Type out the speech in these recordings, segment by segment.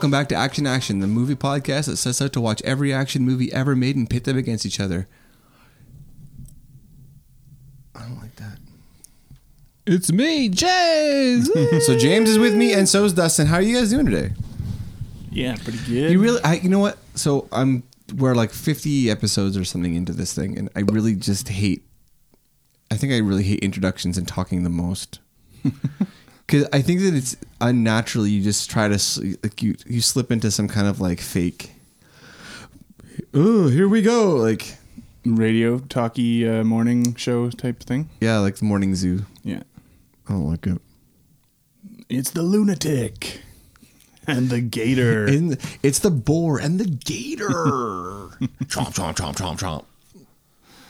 Hey, and welcome back to Action Action, the movie podcast that sets out to watch every action movie ever made and pit them against each other. I don't like that. It's me, James. So James is with me, and so is Dustin. How are you guys doing today? yeah, pretty good. You really, I, you know what? So I'm we're like 50 episodes or something into this thing, and I really just hate. I think I really hate introductions and talking the most. Because I think that it's unnaturally. You just try to like you you slip into some kind of like fake. Oh, here we go! Like radio talky uh, morning show type thing. yeah, like the morning zoo. Yeah, I don't like it. it's the lunatic and the gator. And it's the boar and the gator. chomp chomp chomp chomp chomp.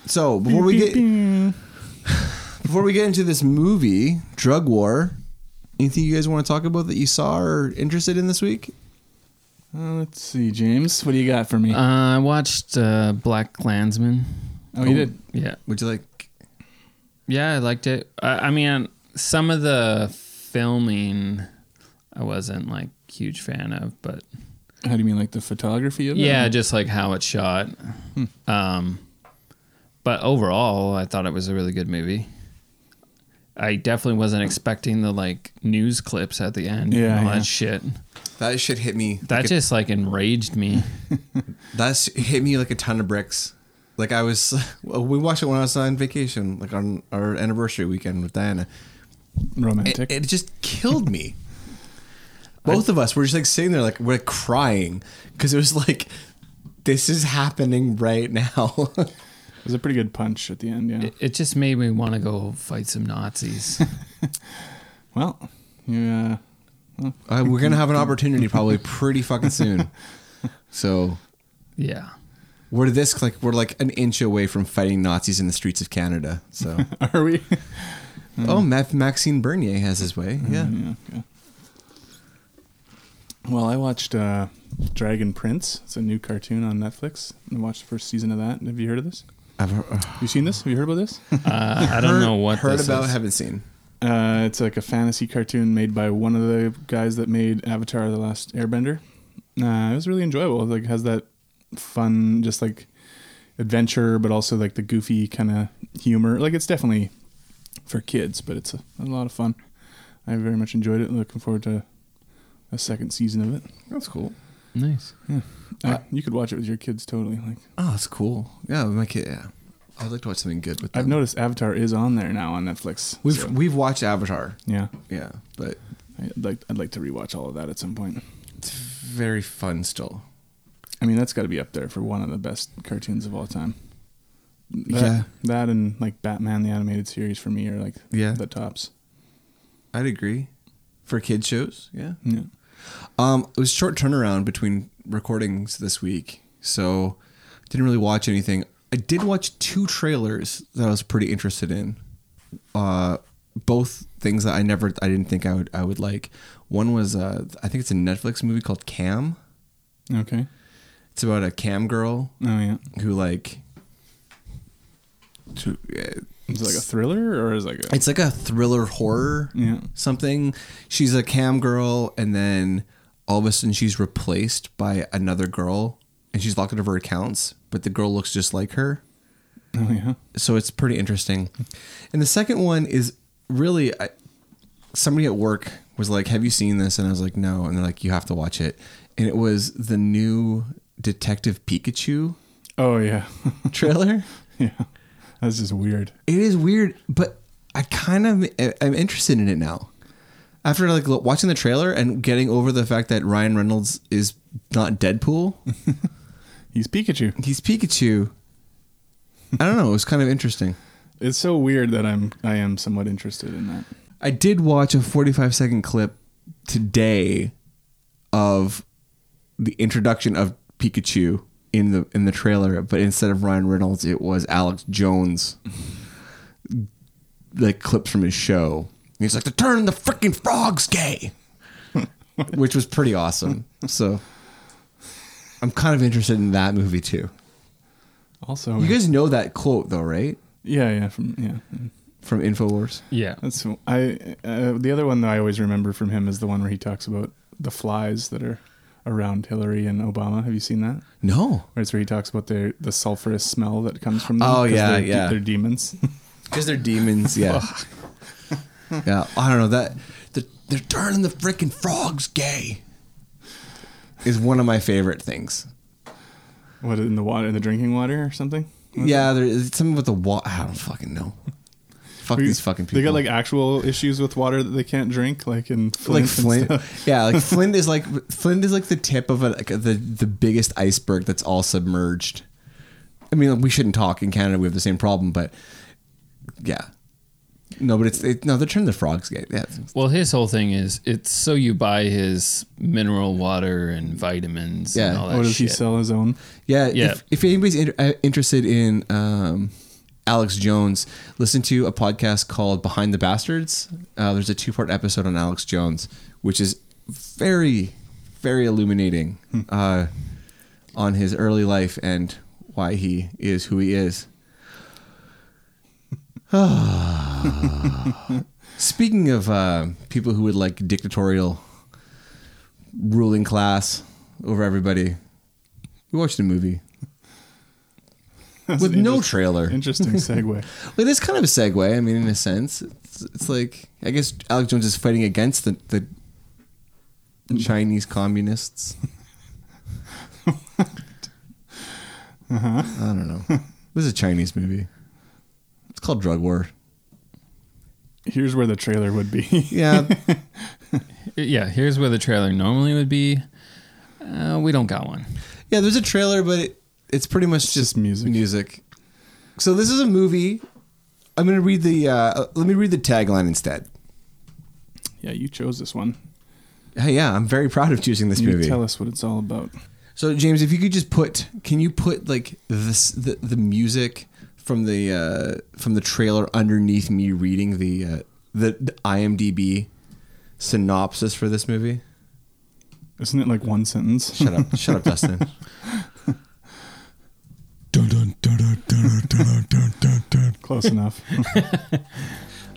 So before we get before we get into this movie, Drug War, anything you guys want to talk about that you saw or interested in this week? Uh, let's see, James. What do you got for me? Uh, I watched uh, BlacKkKlansman. oh, you did. Yeah, Would you like? yeah, I liked it. I, I mean, some of the filming, I wasn't like huge fan of, but How do you mean, like the photography of it? yeah, just like how it's shot. Hmm. Um, but overall, I thought it was a really good movie. I definitely wasn't expecting the like news clips at the end. Yeah, and all yeah. that shit. That shit hit me. That like a- just like enraged me. that's hit me like a ton of bricks. Like I was, we watched it when I was on vacation, like on our anniversary weekend with Diana. Romantic. it just killed me. Both of us were just like sitting there, like we're crying because it was like, this is happening right now. It was a pretty good punch at the end. Yeah. It, it just made me want to go fight some Nazis. well, yeah. Uh, we're gonna have an opportunity probably pretty fucking soon. So yeah. we're this like we're like an inch away from fighting Nazis in the streets of Canada. So Are we? oh, Ma- Maxime Bernier has his way. Yeah. Yeah. Okay. Well, I watched uh, Dragon Prince. It's a new cartoon on Netflix. I watched the first season of that. Have you heard of this? I've uh, you seen this? Have you heard about this? Uh, I don't know what heard this about, is. haven't seen. Uh, it's like a fantasy cartoon made by one of the guys that made Avatar: The Last Airbender. Uh, it was really enjoyable. Like has that fun, just like adventure, but also like the goofy kind of humor. Like it's definitely for kids, but it's a, a lot of fun. I very much enjoyed it. Looking forward to a second season of it. That's cool. Nice. Uh, you could watch it with your kids totally. Like Oh, that's cool. Yeah, my kid. Yeah, I'd like to watch something good with them. I've noticed Avatar is on there now on Netflix. We've so, we've watched Avatar. yeah, Yeah, but I'd like I'd like to rewatch all of that at some point. it's very fun still. I mean, that's got to be up there for one of the best cartoons of all time. That, Yeah. that and like Batman the animated series for me are like Yeah. the tops. I'd agree. For kid shows, yeah. Yeah. Um, it was short turnaround between recordings this week, so didn't really watch anything. I did watch two trailers that I was pretty interested in. Uh, both things that I never, I didn't think I would, I would like. One was, uh, I think it's a Netflix movie called Cam. Okay. It's about a cam girl Oh yeah. who like. To, uh, Is it like a thriller or is it like a it's like a thriller horror yeah? something. She's a cam girl, and then all of a sudden she's replaced by another girl, and she's locked out of her accounts. But the girl looks just like her, Oh yeah. so it's pretty interesting. And the second one is really I, somebody at work was like, "Have you seen this?" And I was like, "No." And they're like, "You have to watch it." And it was the new Detective Pikachu Oh yeah. trailer. yeah. That's just weird. It is weird, but I kind of I'm interested in it now. After like watching the trailer and getting over the fact that Ryan Reynolds is not Deadpool, He's Pikachu. he's Pikachu. I don't know. It was kind of interesting. It's so weird that I'm I am somewhat interested in that. I did watch a 45 second clip today of the introduction of Pikachu in the in the trailer, but instead of Ryan Reynolds, it was Alex Jones. like clips from his show. He's like, "To turn the freaking frogs gay," which was pretty awesome. So, I'm kind of interested in that movie too. Also, You guys know that quote though, right? yeah, yeah, from yeah. From Infowars. Yeah. That's I. Uh, the other one that I always remember from him is the one where he talks about the flies that are around Hillary and Obama. Have you seen that? No, Where it's where he talks about the the sulfurous smell that comes from them. Oh, yeah, they're, yeah. They're demons. because they're demons. Yeah, yeah. I don't know that they're, they're turning the freaking frogs gay. Is one of my favorite things. what in the water, in the drinking water or something? Yeah, there's something with the water. I don't fucking know. Fuck these fucking people. They got like actual issues with water that they can't drink, like in Flint like Flint. Yeah, like Flint is like Flint is like the tip of a, like the the biggest iceberg that's all submerged. I mean, we shouldn't talk in Canada. We have the same problem, but yeah, no, but it's it, no. They're turning the frogs gay. Yeah, Well, his whole thing is it's so you buy his mineral water and vitamins Yeah. and all that Oh, does he shit. sell his own? yeah. Yeah. If, if anybody's inter- uh, interested in um, Alex Jones, listen to a podcast called Behind the Bastards. Uh, there's a two part episode on Alex Jones, which is very, very illuminating uh, on his early life and why he is who he is. Speaking of uh, people who would like dictatorial ruling class over everybody, we watched a movie with no trailer. Interesting segue. Well, it is kind of a segue. I mean, in a sense, it's, it's like I guess Alex Jones is fighting against the, the Chinese communists. I don't know. This is a Chinese movie. It's called Drug War. Here's where the trailer would be. Yeah, yeah, here's where the trailer normally would be. Uh, we don't got one. yeah. There's a trailer, but it, it's pretty much just, just music. Music. So this is a movie. I'm gonna read the. Uh, let me read the tagline instead. yeah, you chose this one. Hey, yeah, I'm very proud of choosing this you movie. tell us what it's all about. So James, if you could just put, can you put like this the the music from the uh, from the trailer underneath me reading the uh, the, the IMDb synopsis for this movie? Isn't it like one sentence? Shut up, shut up, Dustin. Close enough.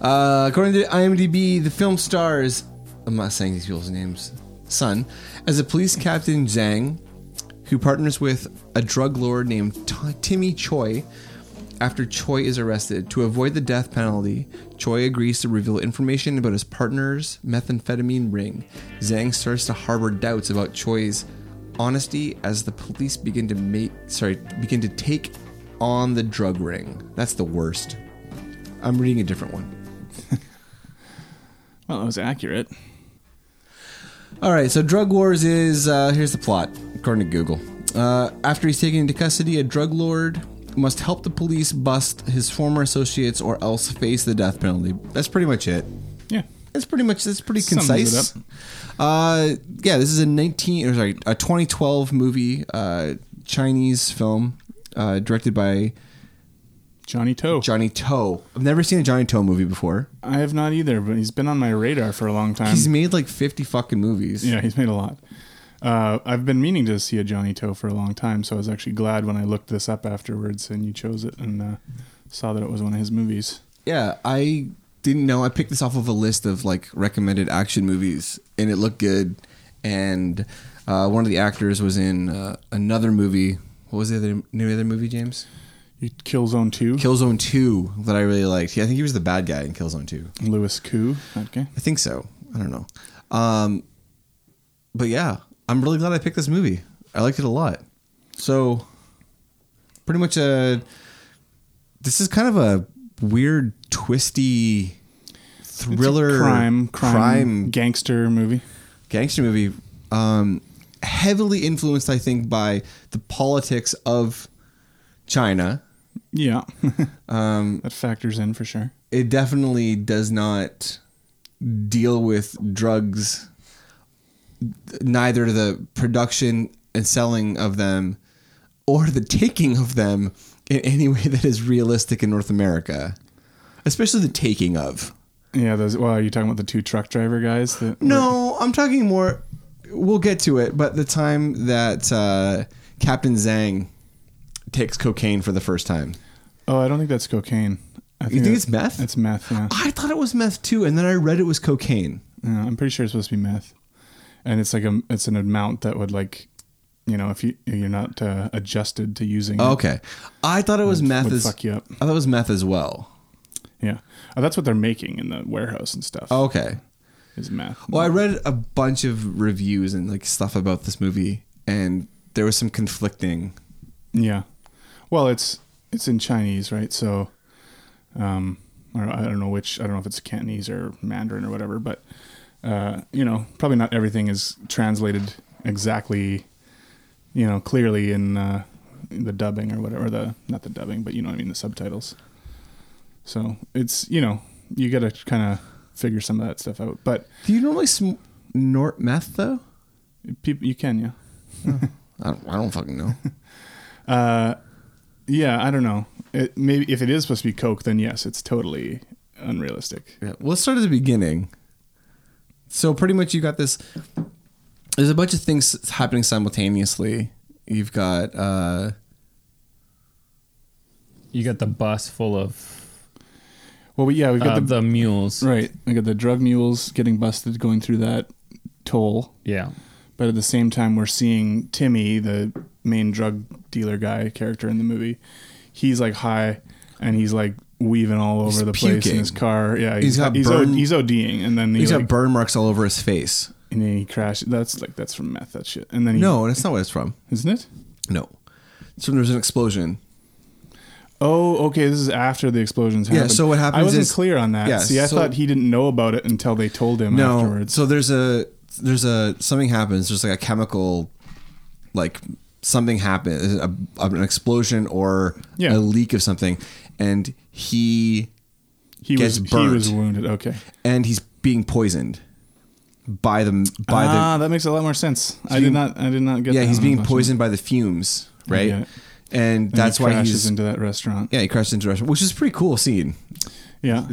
Uh, according to IMDb, the film stars. I'm not saying these people's names. Son, as a police captain Zhang, who partners with a drug lord named T- Timmy Choi. After Choi is arrested, to avoid the death penalty, Choi agrees to reveal information about his partner's methamphetamine ring. Zhang starts to harbor doubts about Choi's honesty as the police begin to make sorry begin to take on the drug ring. That's the worst. I'm reading a different one. well, that was accurate. All right, so Drug Wars is uh, here's the plot, according to Google. Uh, after he's taken into custody, a drug lord must help the police bust his former associates or else face the death penalty. That's pretty much it. That's pretty much that's pretty Sums concise. Uh, yeah, this is a 19 or sorry, a 2012 movie, uh, Chinese film, uh, directed by Johnnie To. Johnnie To. I've never seen a Johnnie To movie before. I have not either, but he's been on my radar for a long time. He's made like 50 fucking movies. yeah, he's made a lot. Uh, I've been meaning to see a Johnnie To for a long time, so I was actually glad when I looked this up afterwards and you chose it and uh, saw that it was one of his movies. Yeah, I didn't know. I picked this off of a list of like recommended action movies, and it looked good. And uh, one of the actors was in uh, another movie. What was the other name of the other movie, James? Killzone 2, Killzone Two that I really liked. Yeah, I think he was the bad guy in Killzone Two. Louis Koo. Okay. I think so. I don't know. Um, but yeah, I'm really glad I picked this movie. I liked it a lot. So, pretty much a. This is kind of a weird, twisty thriller, crime, crime, crime gangster movie. gangster movie. Um, heavily influenced, I think, by the politics of China. Yeah. Um, that factors in for sure. it definitely does not deal with drugs neither the production and selling of them or the taking of them in any way that is realistic in North America especially the taking of Yeah, those. Well, are you talking about the two truck driver guys? That were- no I'm talking more we'll get to it but the time that uh, Captain Zhang takes cocaine for the first time Oh, I don't think that's cocaine. I you think it's meth It's meth. Yeah. I thought it was meth too and then I read it was cocaine yeah. I'm pretty sure it's supposed to be meth. and it's like a it's an amount that would like, you know, if you you're not uh, adjusted to using. it, Okay, I thought it was meth as fuck you up. I thought it was meth as well. Yeah, oh, that's what they're making in the warehouse and stuff. Okay. is meth. Well, I read a bunch of reviews and like stuff about this movie, and there was some conflicting. Yeah. Well, it's it's in Chinese, right? So, um, I don't know which. I don't know if it's Cantonese or Mandarin or whatever, but uh, you know, probably not everything is translated exactly, you know, clearly in, uh, in the dubbing or whatever. Or the not the dubbing, but you know what I mean, the subtitles. So it's you know you got to kind of figure some of that stuff out, but Do you normally snort meth though? people you can yeah. I don't, I don't fucking know. Uh, yeah, I don't know. It, maybe if it is supposed to be coke, then yes, it's totally unrealistic. Yeah. Well, let's start at the beginning. So pretty much you got this. There's a bunch of things happening simultaneously. You've got uh, You got the bus full of Well, yeah, we've got uh, the, the mules. right. We got the drug mules getting busted going through that toll, Yeah. but at the same time, we're seeing Timmy, the main drug dealer guy character in the movie. He's like high, and he's like weaving all over He's the place in his car. Yeah, He's got he's, burn- O- he's ODing, and then he he's like, got burn marks all over his face. and then he crashed. That's like that's from meth. That shit. And then he, No, that's not what it's from. isn't it? No, it's from there's an explosion. Oh, okay. This is after the explosions Yeah, happened. so what happens I wasn't is- clear on that. yeah, See, I so- thought he didn't know about it until they told him No, afterwards. so there's a there's a something happens. There's like a chemical, like something happens, a, an explosion or Yeah. a leak of something, and he he gets was burnt. he was wounded. Okay. and he's being poisoned by the by the. ah, that makes a lot more sense. I being- did not. I did not get. yeah he's being poisoned by the fumes right Yeah. And And that's he why crashes he's into that restaurant. yeah he crashed into a restaurant which is a pretty cool scene Yeah.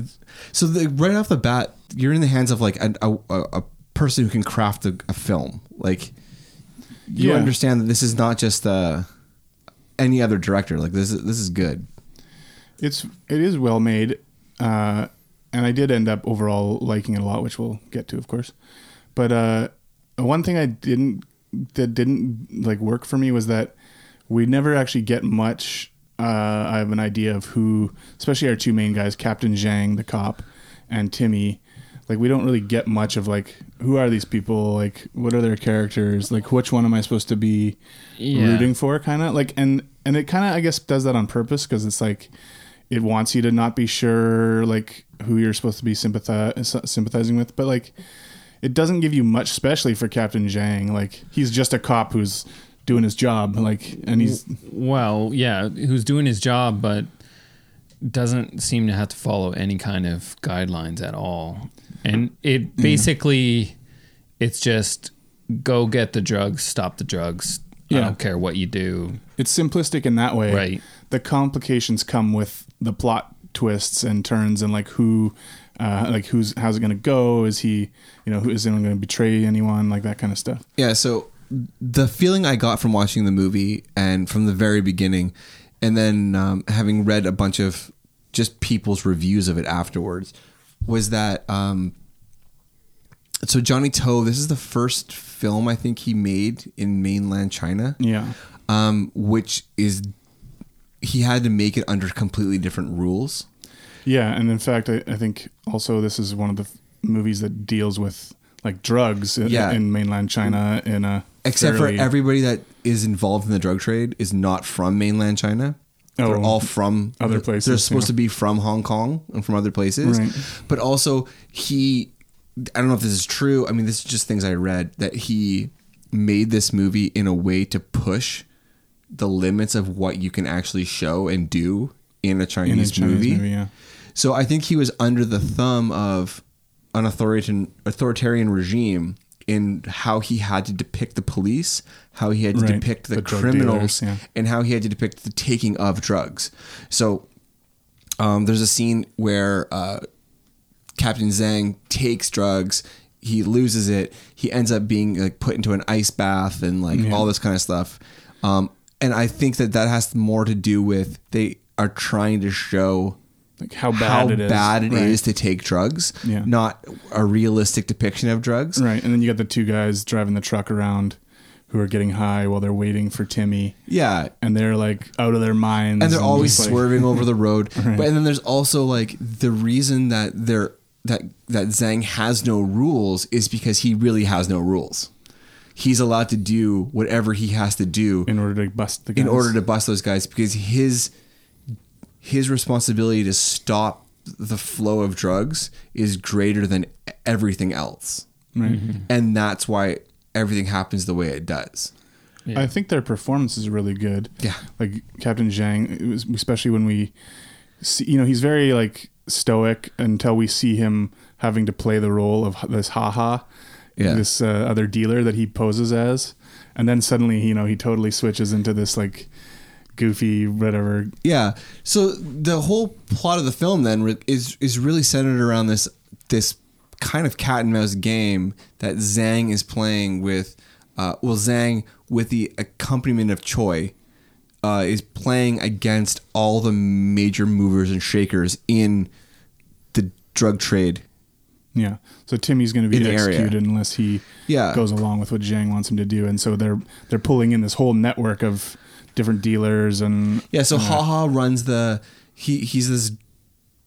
so the, right off the bat you're in the hands of like a, a, a person who can craft a, a film like you Yeah. understand that this is not just uh any other director like this is this is good It's it is well made, uh, and I did end up overall liking it a lot, which we'll get to, of course. But uh, one thing I didn't that didn't like work for me was that we never actually get much. Uh, I have an idea of who, especially our two main guys, Captain Zhang, the cop, and Timmy. Like we don't really get much of like who are these people? Like what are their characters? Like which one am I supposed to be Yeah. rooting for? Kind of like and and it kind of I guess does that on purpose because it's like it wants you to not be sure like who you're supposed to be sympathize, sympathizing with but like it doesn't give you much especially for captain zhang like he's just a cop who's doing his job like and he's Well, yeah, who's doing his job, but doesn't seem to have to follow any kind of guidelines at all. And it basically, it's just go get the drugs, stop the drugs. I don't care what you do. it's simplistic in that way Right. the complications come with the plot twists and turns and like who uh, like who's how's it going to go is he you know who is anyone going to betray anyone like that kind of stuff Yeah, so the feeling I got from watching the movie and from the very beginning, and then um, having read a bunch of just people's reviews of it afterwards, was that um, so Johnnie To. This is the first film I think he made in mainland China, yeah um, which is he had to make it under completely different rules. Yeah, and in fact, I, I think also this is one of the f- movies that deals with like drugs in, Yeah. in mainland China in a Except fairly- for everybody that is involved in the drug trade is not from mainland China. They're Oh, all from other places, They're supposed yeah. to be from Hong Kong and from other places. Right. But also he I don't know if this is true. I mean, this is just things I read that he made this movie in a way to push the limits of what you can actually show and do in a in a Chinese, Chinese movie. movie. Yeah, So I think he was under the thumb of an authoritarian authoritarian regime in how he had to depict the police, how he had to Right. depict the, The criminals, dealers, yeah. and how he had to depict the taking of drugs. So um, there's a scene where uh, Captain Zhang takes drugs. He loses it. He ends up being like put into an ice bath and like Yeah. all this kind of stuff. Um, and I think that that has more to do with they are trying to show like how bad how it is. bad it right. is to take drugs, Yeah. not a realistic depiction of drugs. Right, and then you got the two guys driving the truck around who are getting high while they're waiting for Timmy, Yeah, and they're like out of their minds, and they're always just, like- swerving over the road. Right. But and then there's also like the reason that they're that that Zhang has no rules is because he really has no rules. He's allowed to do whatever he has to do in order to bust the guys. in order to bust those guys because his his responsibility to stop the flow of drugs is greater than everything else. right. And that's why everything happens the way it does. Yeah. I think their performance is really good. Yeah. like Captain Zhang, it was especially when we see, you know, he's very like stoic until we see him having to play the role of this haha, Yeah. this uh, other dealer that he poses as, and then suddenly, you know, he totally switches into this like goofy whatever. Yeah. So the whole plot of the film then is is really centered around this this kind of cat and mouse game that Zhang is playing with. Uh, well, Zhang with the accompaniment of Choi uh, is playing against all the major movers and shakers in the drug trade. Yeah, so Timmy's going to be In the area. executed unless he Yeah. goes along with what Zhang wants him to do, and so they're they're pulling in this whole network of different dealers and Yeah. So Haha runs the he he's this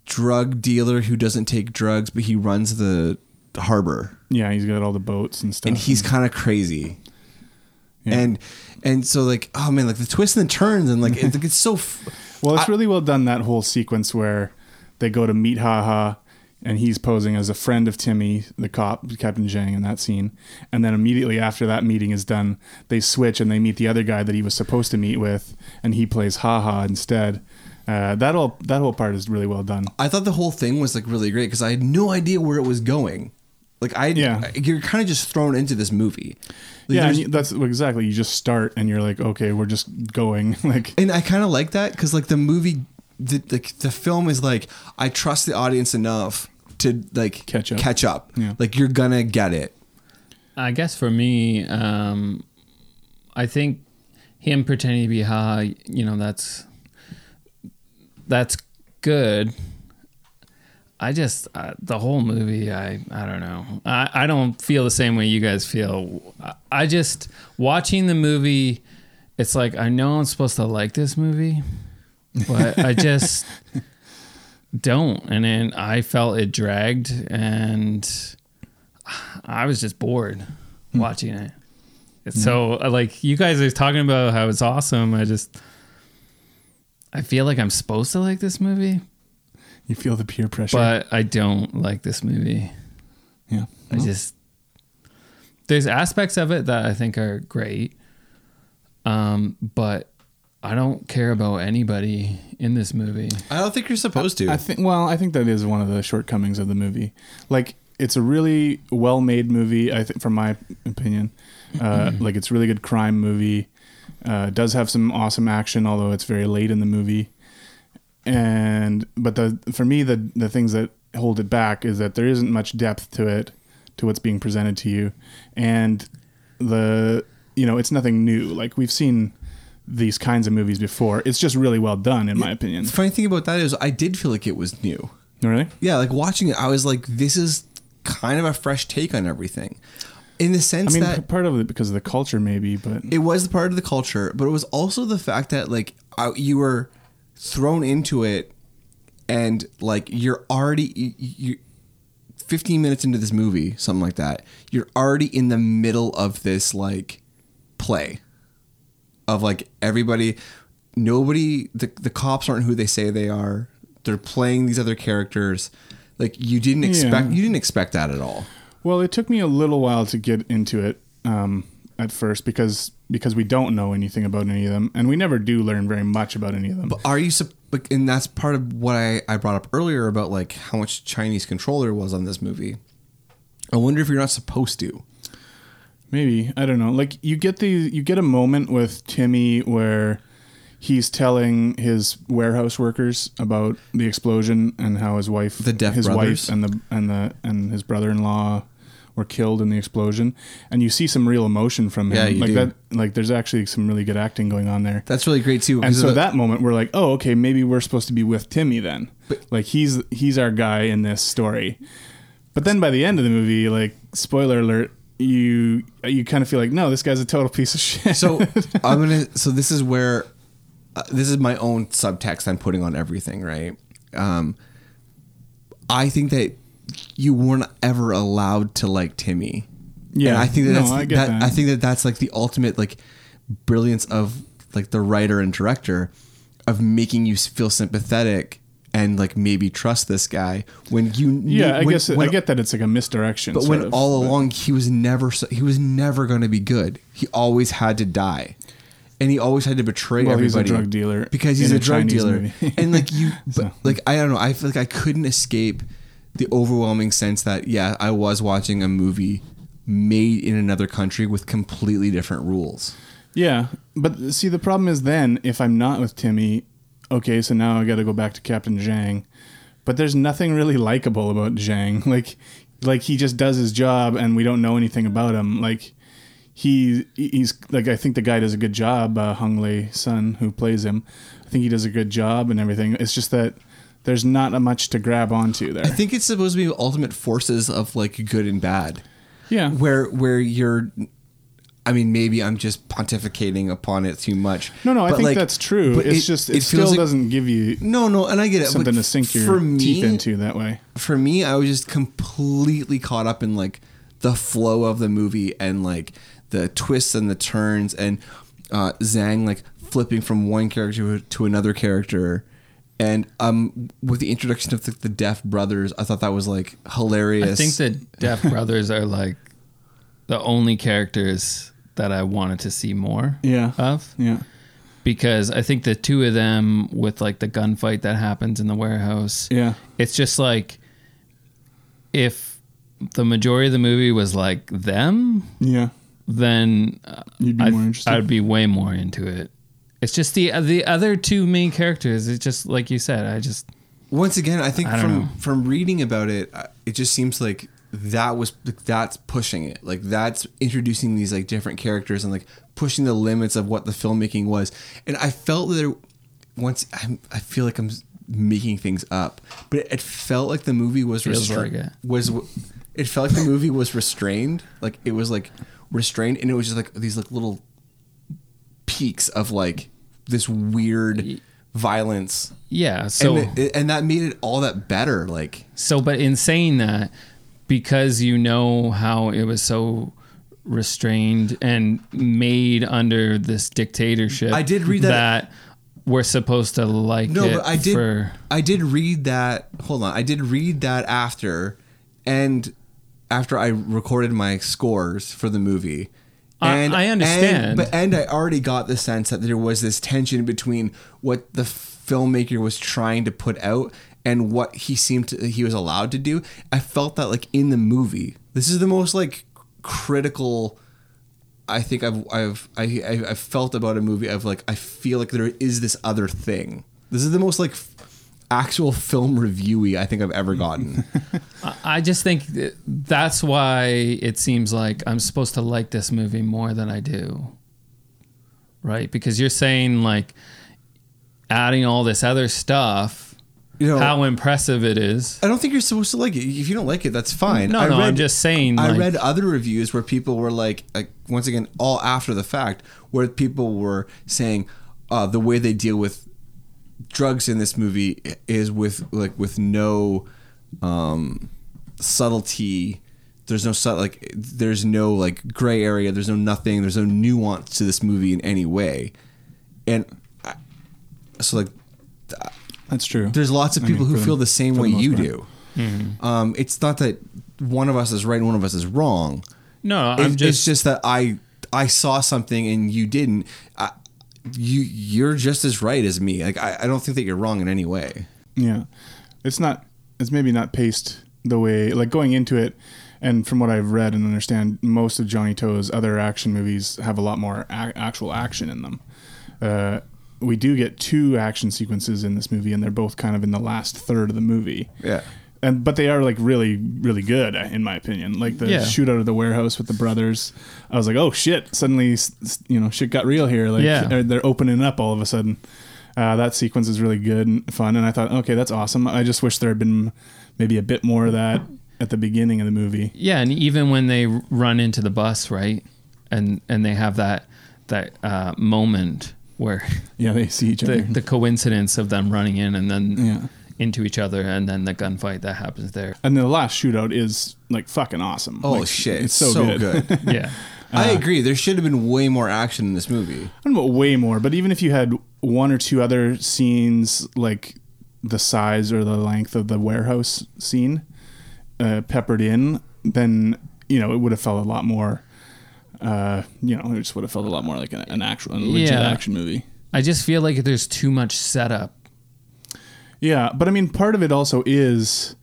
drug dealer who doesn't take drugs, but he runs the harbor. yeah, he's got all the boats and stuff, and he's kind of crazy. Yeah. And and so like oh man like the twists and the turns and like, it, like it's so f- Well, it's I- really well done that whole sequence where they go to meet Haha and he's posing as a friend of Timmy, the cop, Captain Zhang, in that scene. And then immediately after that meeting is done, they switch and they meet the other guy that he was supposed to meet with, and he plays Haha instead. Uh, that all that whole part is really well done. I thought the whole thing was like really great because I had no idea where it was going. Like I Yeah. you're kind of just thrown into this movie. Like, yeah, you, that's exactly. You just start and you're like, okay, we're just going. like, and I kind of like that because like the movie, the, like the film is like I trust the audience enough to like Catch up. Catch up. Yeah. Like you're gonna get it. I guess for me, um, I think him pretending to be Ha, you know, that's that's good. I just uh, the whole movie. I I don't know. I I don't feel the same way you guys feel. I, I just watching the movie. It's like I know I'm supposed to like this movie, but I just don't. And then I felt it dragged, and I was just bored watching it. It's so uh, like you guys are talking about how it's awesome. I just I feel like I'm supposed to like this movie, you feel the peer pressure. but I don't like this movie. yeah, I just there's aspects of it that I think are great, um, but I don't care about anybody in this movie. I don't think you're supposed to. I think. Well, I think that is one of the shortcomings of the movie. Like, it's a really well-made movie. I think, from my opinion, uh, like it's a really good crime movie. Uh, does have some awesome action, although it's very late in the movie. And but the for me the the things that hold it back is that there isn't much depth to it, to what's being presented to you, and the you know it's nothing new. Like we've seen these kinds of movies before. It's just really well done, in my opinion. the funny thing about that is I did feel like it was new. Really? Yeah, like watching it, I was like, this is kind of a fresh take on everything. In the I sense mean, that part of it because of the culture, maybe, but it was part of the culture, but it was also the fact that like I, you were thrown into it, and like you're already you, you, 15 minutes into this movie, something like that. You're already in the middle of this like play of like everybody, nobody, the the cops aren't who they say they are. They're playing these other characters. Like you didn't expect, Yeah. you didn't expect that at all. well, it took me a little while to get into it um, at first because because we don't know anything about any of them, and we never do learn very much about any of them. But are you and that's part of what I, I brought up earlier about like how much Chinese control there was on this movie. I wonder if you're not supposed to. Maybe I don't know. Like you get the you get a moment with Timmy where he's telling his warehouse workers about the explosion and how his wife, The Deaf his brothers. wife, and the and the and his brother-in-law were killed in the explosion, and you see some real emotion from him. Yeah, you like do. that. Like there's actually some really good acting going on there. That's really great too. And so the- that moment, we're like, oh, okay, maybe we're supposed to be with Timmy then. like he's he's our guy in this story. But then by the end of the movie, like spoiler alert, you you kind of feel like no, this guy's a total piece of shit. So I'm gonna. So this is where uh, this is my own subtext I'm putting on everything, right? Um, I think that you weren't ever allowed to like Timmy. Yeah. and I think that No, that's I get that, that. I think that that's like the ultimate like brilliance of like the writer and director of making you feel sympathetic and like maybe trust this guy when you yeah, I guess when- I get that it's like a misdirection. but when of, all but- along he was never he was never going to be good. He always had to die, and he always had to betray Well, he's a drug dealer because he's a, a drug Chinese dealer, and like you, but So. like I don't know. I feel like I couldn't escape the overwhelming sense that yeah, I was watching a movie made in another country with completely different rules. Yeah, but see, the problem is then if I'm not with Timmy, okay, so now I got to go back to Captain Zhang. But there's nothing really likable about Zhang. Like, like he just does his job, and we don't know anything about him. Like, he he's like I think the guy does a good job. Uh, Honglei Sun, who plays him, I think he does a good job and everything. It's just that there's not a much to grab onto there. I think it's supposed to be ultimate forces of like good and bad. yeah, where where you're I mean, maybe I'm just pontificating upon it too much. no, no, I think like, that's true. but It's just it, feels still like- doesn't give you No, no, and I get it. something but to sink your for me, teeth into that way. For me, I was just completely caught up in like the flow of the movie and like the twists and the turns and uh, Zhang like flipping from one character to another character. And um, with the introduction of the, the Deaf Brothers, I thought that was like hilarious. I think the Deaf Brothers are like the only characters that I wanted to see more Yeah. of Yeah. because I think the two of them with like the gunfight that happens in the warehouse, Yeah. it's just like if the majority of the movie was like them, Yeah. then uh, You'd be I'd, more interested. I'd be way more into it. It's just the the other two main characters. It's just like you said. I just Once again, I think I from know. from reading about it, it just seems like that was that's pushing it. Like that's introducing these like different characters and like pushing the limits of what the filmmaking was. And I felt that there, once I, I feel like I'm making things up, but it, it felt like the movie was restrained. like it. Was it felt like the movie was restrained? Like it was like restrained, and it was just like these like little peaks of like this weird violence yeah. So and, it, and that made it all that better. Like, So, but in saying that, because you know how it was so restrained and made under this dictatorship, I did read that- that we're supposed to like no, it but I did, for I did read that. Hold on, I did read that after, and after I recorded my scores for the movie. I- And I understand. and, but and I already got the sense that there was this tension between what the filmmaker was trying to put out and what he seemed to he was allowed to do. I felt that like in the movie, this is the most like critical I think I've I've I, I I've felt about a movie of like I feel like there is this other thing. This is the most like f- actual film reviewy I think I've ever gotten. I- I just think that that's why it seems like I'm supposed to like this movie more than I do. Right? Because you're saying like adding all this other stuff, You know, how impressive it is. I don't think you're supposed to like it. If you don't like it, that's fine. No, I no, I'm just saying, I like- read other reviews where people were like, like once again, all after the fact, where people were saying uh, the way they deal with drugs in this movie is with like with no um, subtlety. There's no like there's no like gray area. There's no nothing. There's no nuance to this movie in any way, and I, so like That's true. there's lots of I people mean, who feel the- the same way the you part. do. Mm-hmm. Um, it's not that one of us is right and one of us is wrong. No, I'm It's, just it's just that I I saw something and you didn't. I, you you're just as right as me. Like I, I don't think that you're wrong in any way. Yeah, it's not. It's maybe not paced the way like going into it. And from what I've read and understand, most of Johnnie To's other action movies have a lot more a- actual action in them. Uh, we do get two action sequences in this movie, and they're both kind of in the last third of the movie. Yeah. And but they are like really really good in my opinion. Like the Yeah. shootout of the warehouse with the brothers, I was like, oh shit! Suddenly, s- s- you know, shit got real here. Like Yeah. they're, they're opening up all of a sudden. Uh, that sequence is really good and fun, and I thought, okay, that's awesome. I just wish there had been maybe a bit more of that at the beginning of the movie. Yeah, and even when they run into the bus, right, and and they have that that uh, moment where Yeah, they see each the other. the coincidence of them running in and then yeah. into each other, and then the gunfight that happens there. And the last shootout is like fucking awesome. Oh Like, shit! It's so, good. Yeah, I agree. There should have been way more action in this movie. I don't know about way more, but even if you had one or two other scenes like the size or the length of the warehouse scene uh, peppered in, then you know it would have felt a lot more. Uh, you know, it just would have felt a lot more like an, an actual, a legit Yeah. action movie. I just feel like there's too much setup. Yeah, but I mean, part of it also is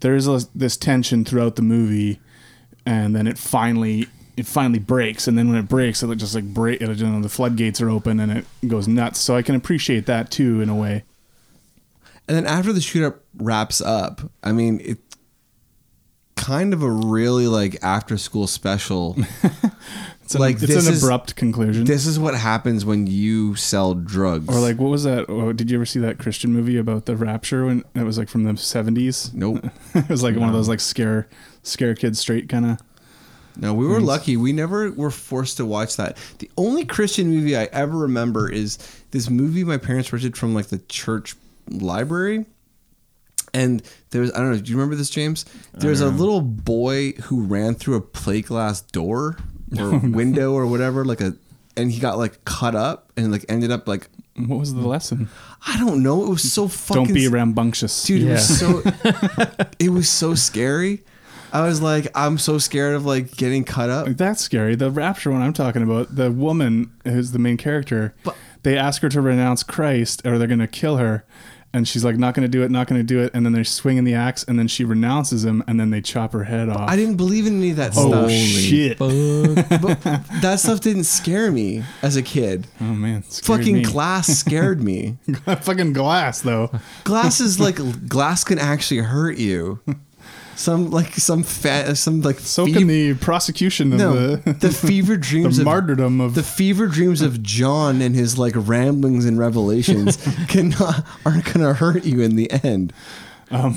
there's a, this tension throughout the movie, and then it finally it finally breaks, and then when it breaks, it just like break. It, you know, the floodgates are open, and it goes nuts. So I can appreciate that too, in a way. And then after the shootout wraps up, I mean, it kind of a really like after school special. It's an, Like, it's this an is- abrupt conclusion. this is what happens when you sell drugs. or like, what was that? Oh, did you ever see that Christian movie about the rapture? When it was like from the seventies. nope. it was like one of those like scare scare kids straight kind of. No, we were lucky. We never were forced to watch that. The only Christian movie I ever remember is this movie my parents rented from like the church library. And there was I don't know, do you remember this, James? There's a little boy who ran through a plate glass door or window or whatever, like a and he got like cut up and like ended up like What was the lesson? I don't know. It was so fucking Don't be rambunctious, dude it was so it was so scary i was like i'm so scared of like getting cut up That's scary. The rapture one I'm talking about, the woman who's the main character, But- they ask her to renounce Christ or they're going to kill her. And she's like, not going to do it, not going to do it. And then they're swinging the axe and then she renounces him and then they chop her head off. i didn't believe in any of that oh, stuff shit. that stuff didn't scare me as a kid Oh, man. fucking me. glass scared me fucking glass, though. glass is like glass can actually hurt you some like some fat some like So fev- can the prosecution of no the, the fever dreams the of martyrdom of. the fever dreams of John and his like ramblings and revelations cannot aren't gonna hurt you in the end. Um,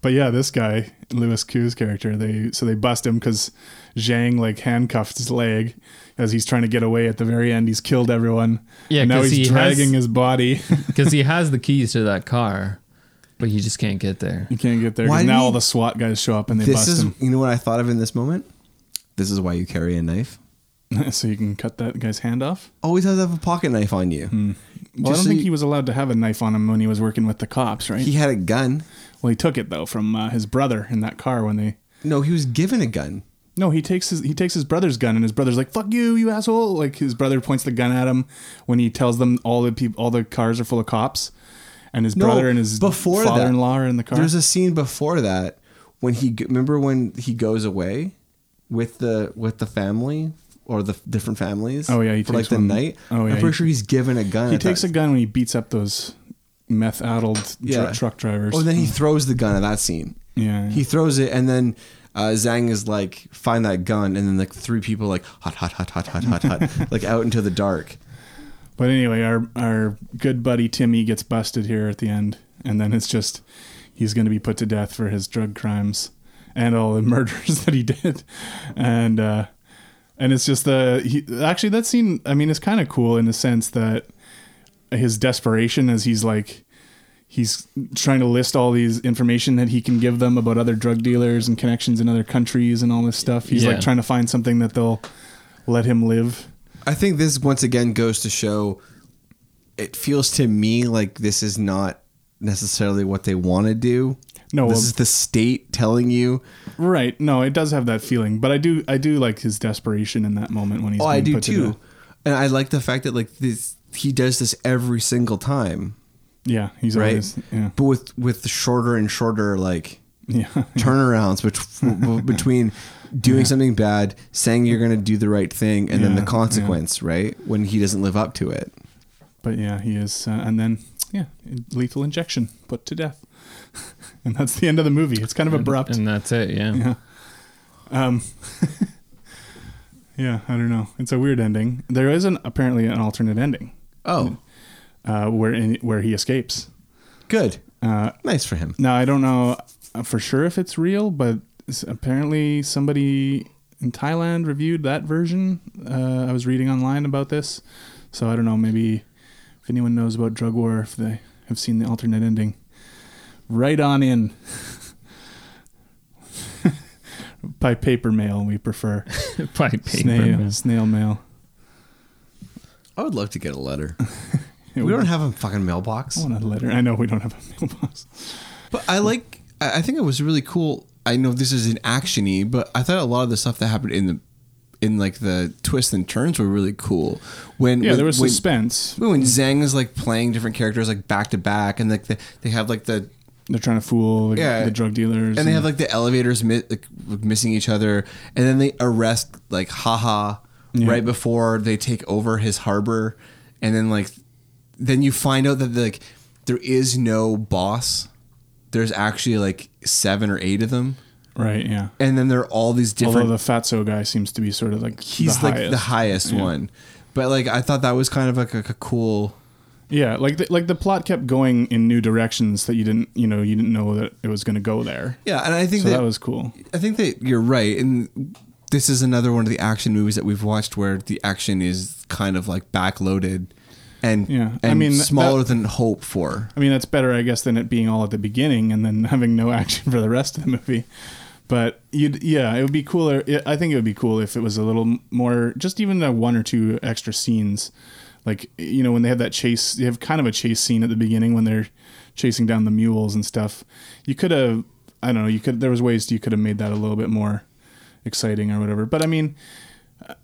but yeah, this guy, Louis Koo's character, they so they bust him because Zhang like handcuffed his leg as he's trying to get away. At the very end, he's killed everyone. Yeah, and now 'cause he's he has- dragging his body. because he has the keys to that car, but you just can't get there. you can't get there. 'cause Why did now he- all the SWAT guys show up and they This bust is him, you know what I thought of in this moment. This is why you carry a knife. so you can cut that guy's hand off. Always have to have a pocket knife on you. Well, I Just don't so think you- he was allowed to have a knife on him when he was working with the cops, right? He had a gun. well, he took it though from uh, his brother in that car when they. No, he was given a gun. No, he takes his he takes his brother's gun, and his brother's like, "Fuck you, you asshole!" Like his brother points the gun at him when he tells them all the people, all the cars are full of cops, and his No, brother and his before that, father-in-law are in the car. There's a scene before that when he remember when he goes away with the with the family or the different families. Oh, yeah, he for like takes the one. night. Oh, yeah, I'm pretty he- sure he's given a gun. he takes that- a gun when he beats up those meth-addled Yeah. tr- truck drivers. Oh, then he throws the gun at that scene. yeah, He throws it, and then uh, Zhang is like, "Find that gun," and then like three people like hot, hot, hot, hot, hot, hot, hot, like out into the dark. But anyway, our our good buddy Timmy gets busted here at the end, and then it's just he's going to be put to death for his drug crimes and all the murders that he did, and uh, and it's just the he actually that scene. I mean, it's kind of cool in the sense that his desperation as he's like he's trying to list all these information that he can give them about other drug dealers and connections in other countries and all this stuff. He's Yeah. like trying to find something that they'll let him live. I think this once again goes to show. It feels to me like this is not necessarily what they want to do. No, this well- is the state telling you. Right. No, it does have that feeling, but I do I do like his desperation in that moment when he's. Oh, I do put to too, and I like the fact that like this he does this every single time, Yeah, he's right? always yeah But with with the shorter and shorter like yeah turnarounds between doing something bad, saying you're going to do the right thing, and then the consequence, right? When he doesn't live up to it. but yeah he is, uh, and then yeah lethal injection put to death, and that's the end of the movie. It's kind of abrupt. and that's it. Yeah. yeah. Um. yeah, I don't know. It's a weird ending. There is an apparently an alternate ending. Oh, uh, where in, where he escapes. Good. Uh, Nice for him. now I don't know uh, for sure if it's real, but s- apparently somebody in Thailand reviewed that version. Uh, I was reading online about this, so I don't know. Maybe if anyone knows about Drug War, if they have seen the alternate ending, right on in. By paper mail, we prefer By paper. snail, man. snail mail. I would love to get a letter. We would- don't have a fucking mailbox. I want a letter. I know we don't have a mailbox. But I like. I I think it was really cool. I know this is an actiony, but I thought a lot of the stuff that happened in the, in like the twists and turns were really cool. When Yeah, when, there was when, suspense. when Zhang is like playing different characters like back to back, and like the, they have like the They're trying to fool the, Yeah. the drug dealers. and they have like the elevators mi- like, missing each other, and then they arrest like Haha Yeah. right before they take over his harbor, and then like then you find out that like there is no boss. There's actually like seven or eight of them, right. Yeah. and then there are all these different. Although the Fatso guy seems to be sort of like he's the like highest. the highest Yeah. one, but like I thought that was kind of like a, a cool. Yeah, like the, like the plot kept going in new directions that you didn't you know you didn't know that it was going to go there. Yeah, and I think So that, that was cool. I think that you're right, and this is another one of the action movies that we've watched where the action is kind of like backloaded, and Yeah, I mean, smaller that- than hope for. I mean, that's better, I guess, than it being all at the beginning and then having no action for the rest of the movie. But you'd, yeah, it would be cooler. I think it would be cool if it was a little more, just even a one or two extra scenes. Like, you know, when they have that chase, they have kind of a chase scene at the beginning when they're chasing down the mules and stuff. You could have, I don't know, you could, there was ways you could have made that a little bit more exciting or whatever. But I mean,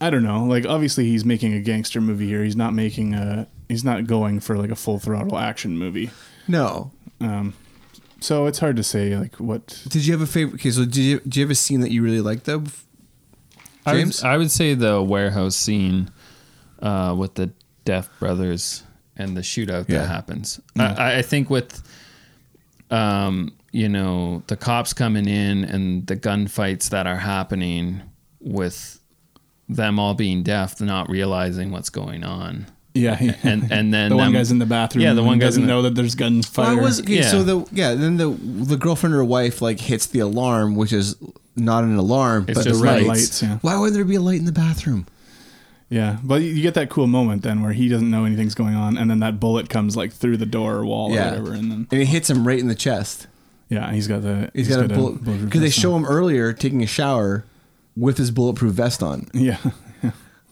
I don't know. Like, obviously, he's making a gangster movie here. He's not making a, he's not going for like a full throttle action movie. No, Um, so it's hard to say like what. did you have a favorite? Okay, so did you did you have a scene that you really liked though? I would, James? I would say the warehouse scene uh, with the Deaf brothers and the shootout Yeah. that happens. I, I think with, um, you know, the cops coming in and the gunfights that are happening with them all being deaf, not realizing what's going on. Yeah, And and then the one them- guy's in the bathroom. Yeah, the one guy doesn't the- know that there's gunfire. Well, I was okay. Yeah. So the yeah, then the the girlfriend or wife like hits the alarm, which is not an alarm, It's but just the lights. lights. Lights, yeah. Why would there be a light in the bathroom? yeah, but you get that cool moment then where he doesn't know anything's going on, and then that bullet comes like through the door or wall Yeah. or whatever, and then And it hits him right in the chest. yeah, and he's got the He's got, a bullet bulletproof because they show on. him earlier taking a shower with his bulletproof vest on. Yeah,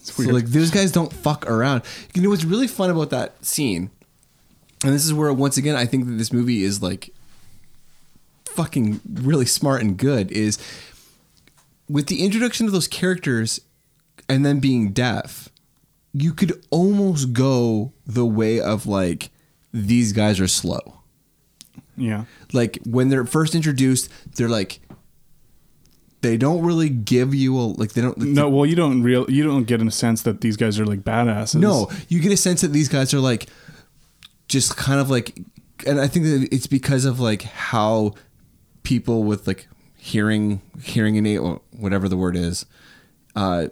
it's So like those guys don't fuck around. You know what's really fun about that scene, and this is where once again I think that this movie is like fucking really smart and good is with the introduction of those characters and then being deaf, you could almost go the way of like these guys are slow. yeah, Like when they're first introduced, they're like they don't really give you a like they don't no, well, you don't real you don't get a sense that these guys are like badasses. No, you get a sense that these guys are like just kind of like and I think that it's because of like how people with like hearing hearing innate or whatever the word is uh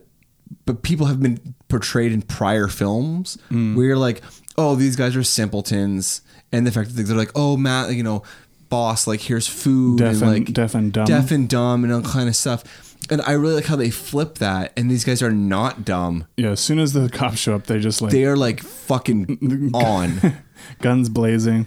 but people have been portrayed in prior films where you're like oh these guys are simpletons and the fact that they're like oh Matt you know boss like here's food Deaf and and- like deaf and dumb. deaf and dumb and all kind of stuff and I really like how they flip that and these guys are not dumb yeah. As soon as the cops show up, they just like they are like fucking on. guns blazing,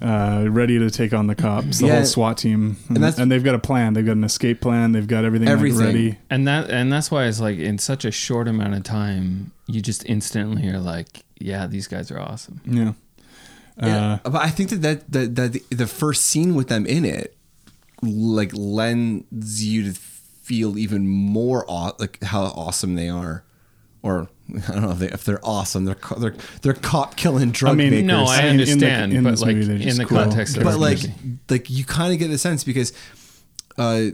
uh, ready to take on the cops, the Yeah. whole SWAT team, and, that's- and they've got a plan. They've got an escape plan. They've got everything, like, Everything. ready. and that and that's why it's like in such a short amount of time, you just instantly are like, yeah, these guys are awesome. Yeah. Yeah, Uh, but I think that that, that that the, the first scene with them in it, like lends you to feel even more aw- like how awesome they are, or I don't know if, they, if they're awesome. They're co- they're they're cop killing drug I mean, makers. No, I In- in the- understand, in but like movie, in the cool. context of but like movie. like you kind of get the sense because uh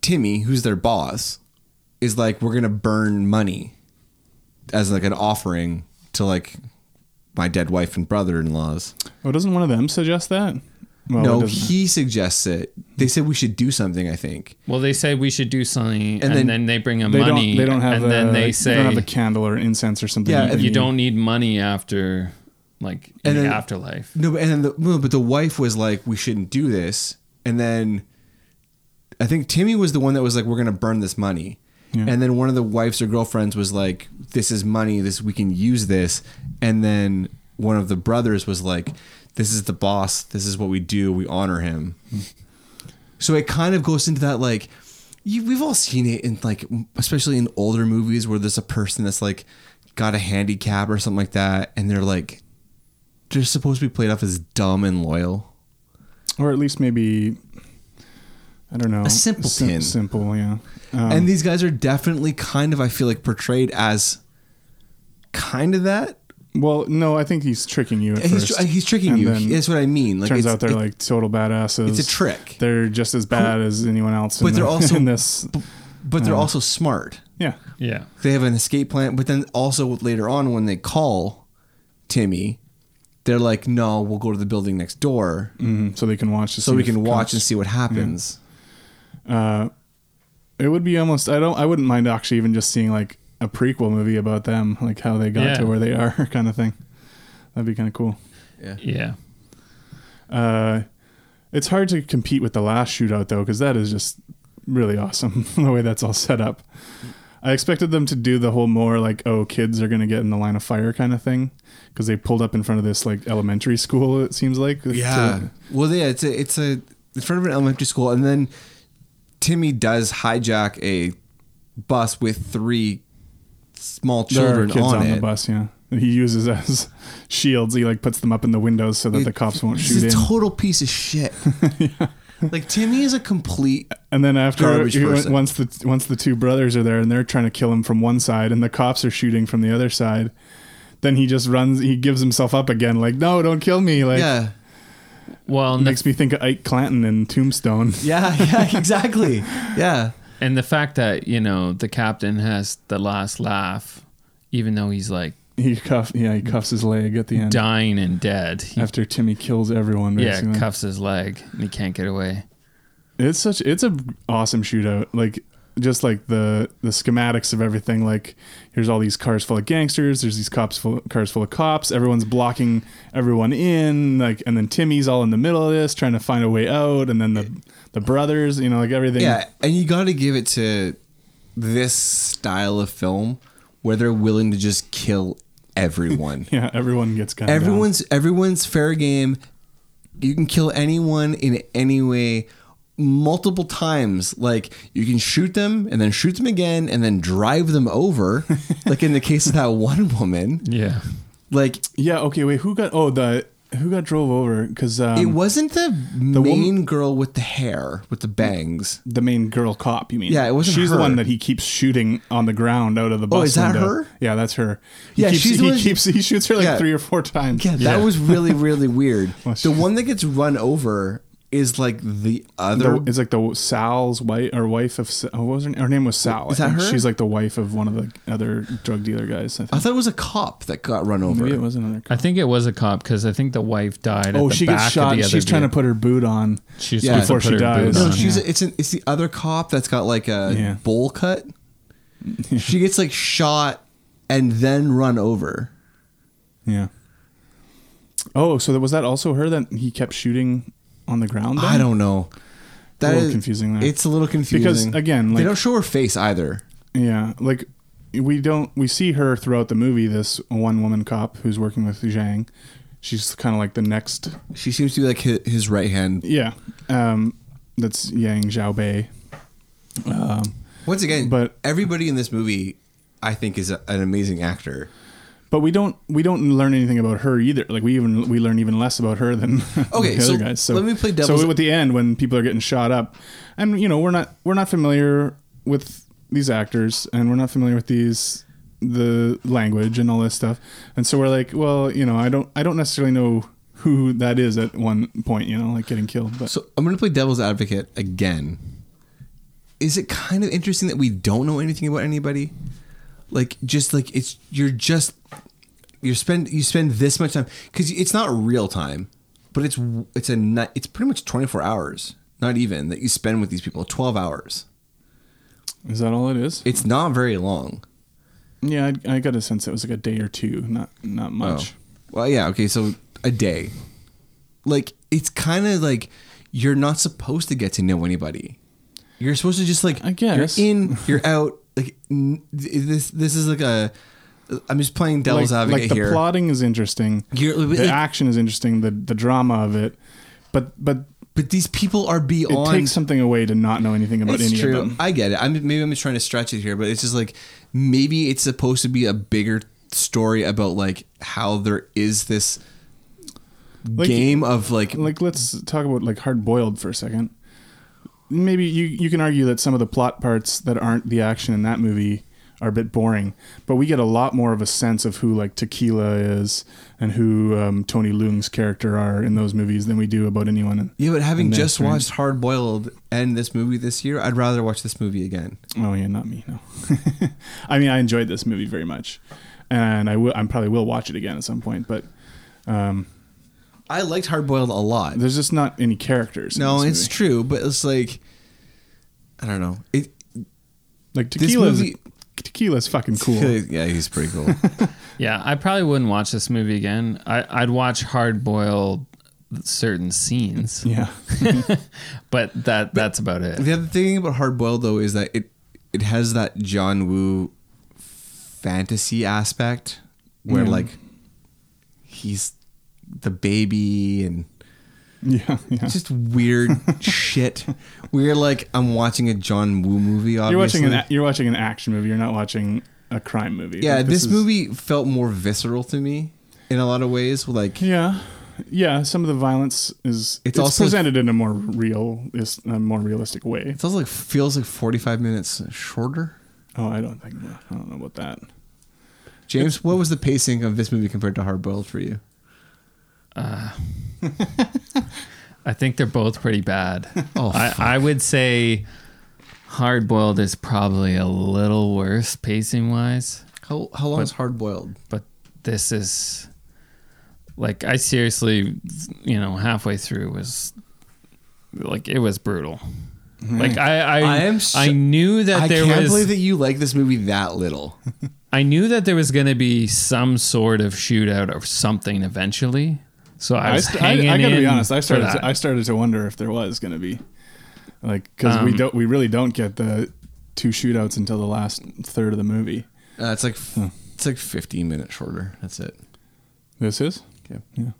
Timmy, who's their boss, is like we're gonna burn money as like an offering to like my dead wife and brother-in-laws. oh, doesn't one of them suggest that? Well, no, he suggests it. They said we should do something. I think. Well, they say we should do something, and, then then, they bring them they money. don't. They don't have. and a, then they they say don't have a candle or incense or something. Yeah, you you don't need money after like in And the then- afterlife. No, but and then the, no, but the wife was like, "We shouldn't do this," and then I think Timmy was the one that was like, "We're gonna burn this money," Yeah. and then one of the wives or girlfriends was like, "This is money. This we can use this," and then one of the brothers was like, "This is the boss. This is what we do. We honor him." So it kind of goes into that like. You, we've all seen it in like, especially in older movies where there's a person that's like got a handicap or something like that, and they're like, they're supposed to be played off as dumb and loyal. or at least maybe I don't know A simple simpleton. simple, yeah. Um, and these guys are definitely kind of, I feel like, portrayed as kind of that. well, no, I think he's tricking you at He's, first. tr- he's tricking And you. then That's what I mean. Like, turns it's- out they're it- like total badasses. it's a trick. They're just as bad as anyone else. in But they're the- also- in this. but they're uh, also smart. Yeah, Yeah. They have an escape plan. But then also later on, when they call Timmy, they're like, "No, we'll go to the building next door, hmm so they can watch. To so see we can watch cops- and see what happens." Uh, it would be almost. I don't. I wouldn't mind actually even just seeing like a prequel movie about them, like how they got Yeah. to where they are, kind of thing. That'd be kind of cool. Yeah. Yeah. Uh, it's hard to compete with the last shootout though, because that is just really awesome the way that's all set up. I expected them to do the whole more like, oh, kids are gonna get in the line of fire kind of thing, because they pulled up in front of this like elementary school. It seems like. Yeah. To- Well, yeah, it's a it's a in front of an elementary school, and then Timmy does hijack a bus with three small children there are kids on, on, it. the bus. Yeah, he uses as shields. He like puts them up in the windows so that the cops won't shoot. He's a in. total piece of shit. yeah. Like Timmy is a complete. And then after he- once the once the two brothers are there and they're trying to kill him from one side and the cops are shooting from the other side, then he just runs. He gives himself up again, like no, don't kill me. Like yeah. Well, it and the, makes me think of Ike Clanton in Tombstone. Yeah. Yeah. Exactly. yeah. and the fact that you know the captain has the last laugh, even though he's like He cuff yeah he cuffs his leg at the end dying and dead. He, after Timmy kills everyone. yeah, cuffs his leg and he can't get away. It's such it's a awesome shootout. Like just like the the schematics of everything. Like here's all these cars full of gangsters. There's these cops full cars full of cops. Everyone's blocking everyone in. Like and then Timmy's all in the middle of this trying to find a way out. And then the the brothers. You know like everything. Yeah, and you got to give it to this style of film where they're willing to just kill everyone. Yeah. Everyone gets down. everyone's everyone's fair game. You can kill anyone in any way multiple times. Like you can shoot them and then shoot them again and then drive them over. like in the case of that one woman. Yeah. Like Yeah. Okay. Wait. Who got? Oh the who got drove over? Because um, it wasn't the, the main woman- girl with the hair, with the bangs. the main girl cop. You mean? Yeah, it wasn't She's the one that he keeps shooting on the ground out of the bus. Oh, is that window. her? Yeah, that's her. He Yeah, keeps, she's the he one- keeps he shoots her like Yeah. three or four times. Yeah, that Yeah. was really, really weird. Well, the one that gets run over is like the other. The, it's like the Sal's wife or wife of oh, what was her, her name was Sal. Is that her? She's like the wife of one of the other drug dealer guys. I I thought it was a cop that got run over. Maybe it was another. Cop. I think it was a cop because I think the wife died. Oh, at she back gets Of shot. the other She's trying to put her boot on. She's Yeah. Before she dies. No, she's Yeah. it's an, it's the other cop that's got like a Yeah. bowl cut. she gets like shot and then run over. Yeah. Oh, so was that also her that he kept shooting on the ground? Then? I don't know. That little is- confusing there. It's a little confusing Because, again, they don't show her face either. Yeah, like we don't we see her throughout the movie. This one woman cop who's working with Zhang. She's kind of like the next. She seems to be like his, his right hand. Yeah, um, that's Yang Xiaobei. Um, Once again, But- everybody in this movie, I think, is a, an amazing actor. But we don't we don't learn anything about her either. Like we even we learn even less about her than Okay, the so other guys. So let me play devil's- So at the end when people are getting shot up, and you know we're not we're not familiar with these actors, and we're not familiar with these the language and all this stuff, and so we're like, well, you know, I don't I don't necessarily know who that is at one point, you know, like getting killed, but So I'm gonna play devil's advocate again. Is it kind of interesting that we don't know anything about anybody? Like just like it's you're just you spend you spend this much time because it's not real time, but it's it's a it's pretty much 24 hours, not even that you spend with these people. 12 hours. is that all it is? It's not very long. Yeah, I, I got a sense it was like a day or two, not not oh. much. Oh. Well, yeah, okay, so a day. Like it's kind of like you're not supposed to get to know anybody. You're supposed to just like I guess. you're in, you're out. Like n- this, this is like a. I'm just playing devil's like, advocate like the here. plotting is interesting. You're- the action is interesting. The the drama of it, but but but these people are beyond. it takes something away to not know anything about any true. of them. I get it. I'm maybe I'm just trying to stretch it here, but it's just like maybe it's supposed to be a bigger story about like how there is this Like- game of like like let's talk about like hard boiled for a second. Maybe you you can argue that some of the plot parts that aren't the action in that movie are a bit boring, but we get a lot more of a sense of who like Tequila is and who um, Tony Leung's character are in those movies than we do about anyone. In, Yeah, but having in just watched Hard Boiled and this movie this year, I'd rather watch this movie again. Oh yeah, not me. No, I mean I enjoyed this movie very much, and I will. I probably will watch it again at some point. But um, I liked Hard Boiled a lot. there's just not any characters. in No, this it's movie. true, but it's like I don't know. It Like this Tequila's movie. Tequila's fucking cool. Yeah, he's pretty cool. Yeah, I probably wouldn't watch this movie again. I, I'd watch hard boiled certain scenes, Yeah, but that that's about it. the other thing about Hard Boiled though is that it it has that John Woo fantasy aspect where Yeah. like he's the baby and yeah, yeah. just weird shit. We're like I'm watching a John Woo movie. Obviously. You're watching an you're watching an action movie. You're not watching a crime movie. Yeah, Like, this, is- movie felt more visceral to me in a lot of ways. Like Yeah, yeah. Some of the violence is It's it's, also- presented in a more real, is a more realistic way. it feels like feels like 45 minutes shorter. Oh, I don't think I don't know about that. James, what was the pacing of this movie compared to Hard Boiled for you? Uh, I think they're both pretty bad. Oh, I, I would say hard boiled is probably a little worse pacing wise, How how long But- is Hard Boiled? but this is like I seriously, you know, halfway through was like it was brutal. Hmm. Like I, I, I am I knew that I there can't was, believe that you like this movie that little. I knew that there was going to be some sort of shootout or something eventually. So I I, st- hanging I gotta be honest. I started. To, I started to wonder if there was going to be, like, because we Um, don't. We really don't get the two shootouts until the last third of the movie. Uh, it's like it's like 15 minutes shorter. That's it. This is. Okay. Yeah.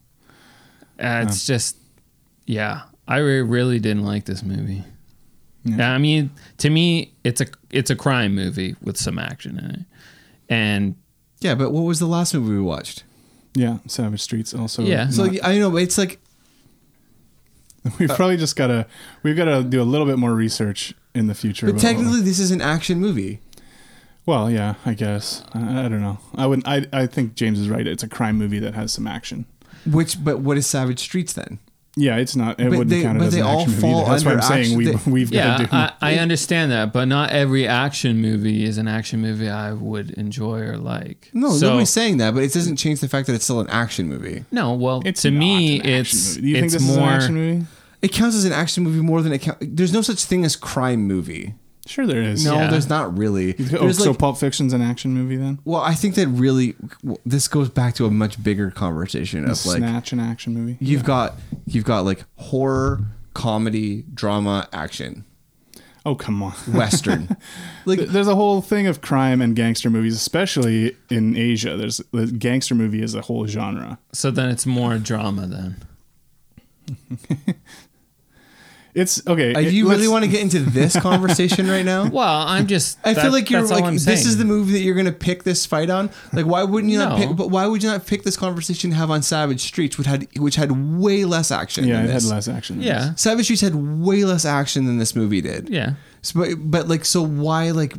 Uh, it's just, yeah, I re- really didn't like this movie. Yeah. Yeah, I mean, to me, it's a it's a crime movie with some action in it, and Yeah, but what was the last movie we watched? Yeah. Savage Streets also. Yeah. So not- I know, but it's like we've uh, probably just gotta. We've got to do a little bit more research in the future. but technically this is an action movie. Well, yeah, I guess. I, I don't know. I would. I. I think James is right. It's a crime movie that has some action. Which but what is Savage Streets then? Yeah, it's not. It But wouldn't they- count it but as they an all action movie. fall either. That's what I'm saying. action- We they- we've got yeah, to do. I, I understand that, but not every action movie is an action movie I would enjoy or like. No, so, nobody's saying that, but it doesn't change the fact that it's still an action movie. no. Well, it's to me, it's movie. Do you think it's this more. is an action movie? It counts as an action movie more than it count. There's no such thing as crime movie. Sure, there is. No, Yeah. there's not really. Oh, There's so like, Pulp Fiction's an action movie then? well, I think that really well, this goes back to a much bigger conversation Is of like Snatch an action movie? you've Yeah. got you've got like horror, comedy, drama, action, Oh come on. western. like Th- There's a whole thing of crime and gangster movies, especially in Asia. There's the gangster movie is a whole genre. So then it's more drama then. It's okay. uh, it- you really want to get into this conversation right now? Well, I'm just. I feel like you're like I'm this is the movie that you're gonna pick this fight on. Like, why wouldn't you not pick? But why would you not pick this conversation to have on Savage Streets, which had which had way less action? Yeah, than it had less action. than Yeah. this. Savage Streets had way less action than this movie did. Yeah. So, but, but like, so why like?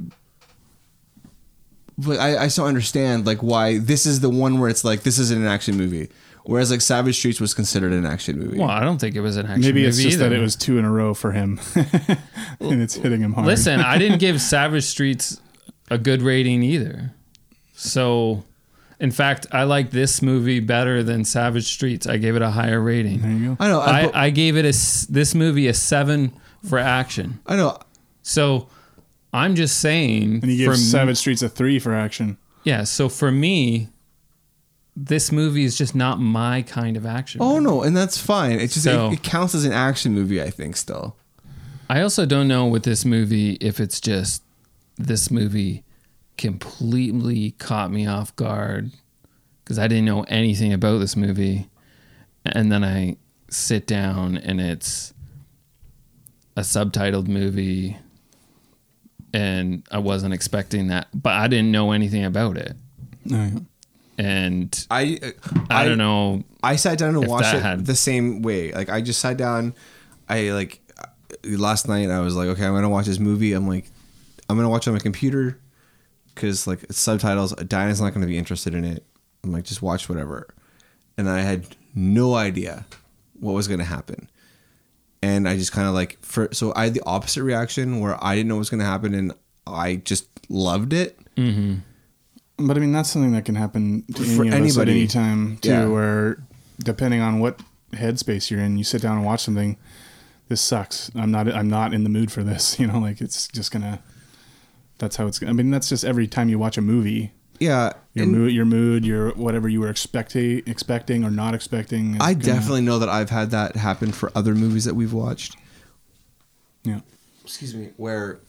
But I, I still understand like why this is the one where it's like this isn't an action movie, whereas like Savage Streets was considered an action movie. Well, I don't think it was an action Maybe movie Maybe it's just either. that it was two in a row for him, and it's hitting him hard. Listen, I didn't give Savage Streets a good rating either. So, in fact, I like this movie better than Savage Streets. I gave it a higher rating. there you go. I know. I, I, I gave it a s- this movie a seven for action. I know. So, I'm just saying. And you for give me- Savage Streets a three for action. yeah. So for me, this movie is just not my kind of action. Oh movie. no, and that's fine. It's just So- it, it counts as an action movie, I think. Still, I also don't know with this movie if it's just this movie completely caught me off guard because I didn't know anything about this movie. And then I sit down and it's a subtitled movie and I wasn't expecting that, but I didn't know anything about it. And I I, don't know. I sat down and If watched it had- the same way. Like I just sat down. I like last night. I was like, okay, I'm gonna watch this movie. I'm like, I'm gonna watch it on my computer because like it's subtitles. Diana's not gonna be interested in it. I'm like, just watch whatever. And I had no idea what was gonna happen. And I just kind of like for so I had the opposite reaction where I didn't know what was gonna happen and I just loved it. Mm-hmm. But I mean, that's something that can happen to any For of us at anybody. any time too. Yeah. Where depending on what headspace you're in, you sit down and watch something. This sucks. I'm not. I'm not in the mood for this. You know, like it's just gonna. That's how it's. I mean, that's just every time you watch a movie. Yeah, Your and- mood, your mood, your whatever you were expecting, expecting or not expecting. is I gonna- definitely know that I've had that happen for other movies that we've watched. Yeah. Excuse me, where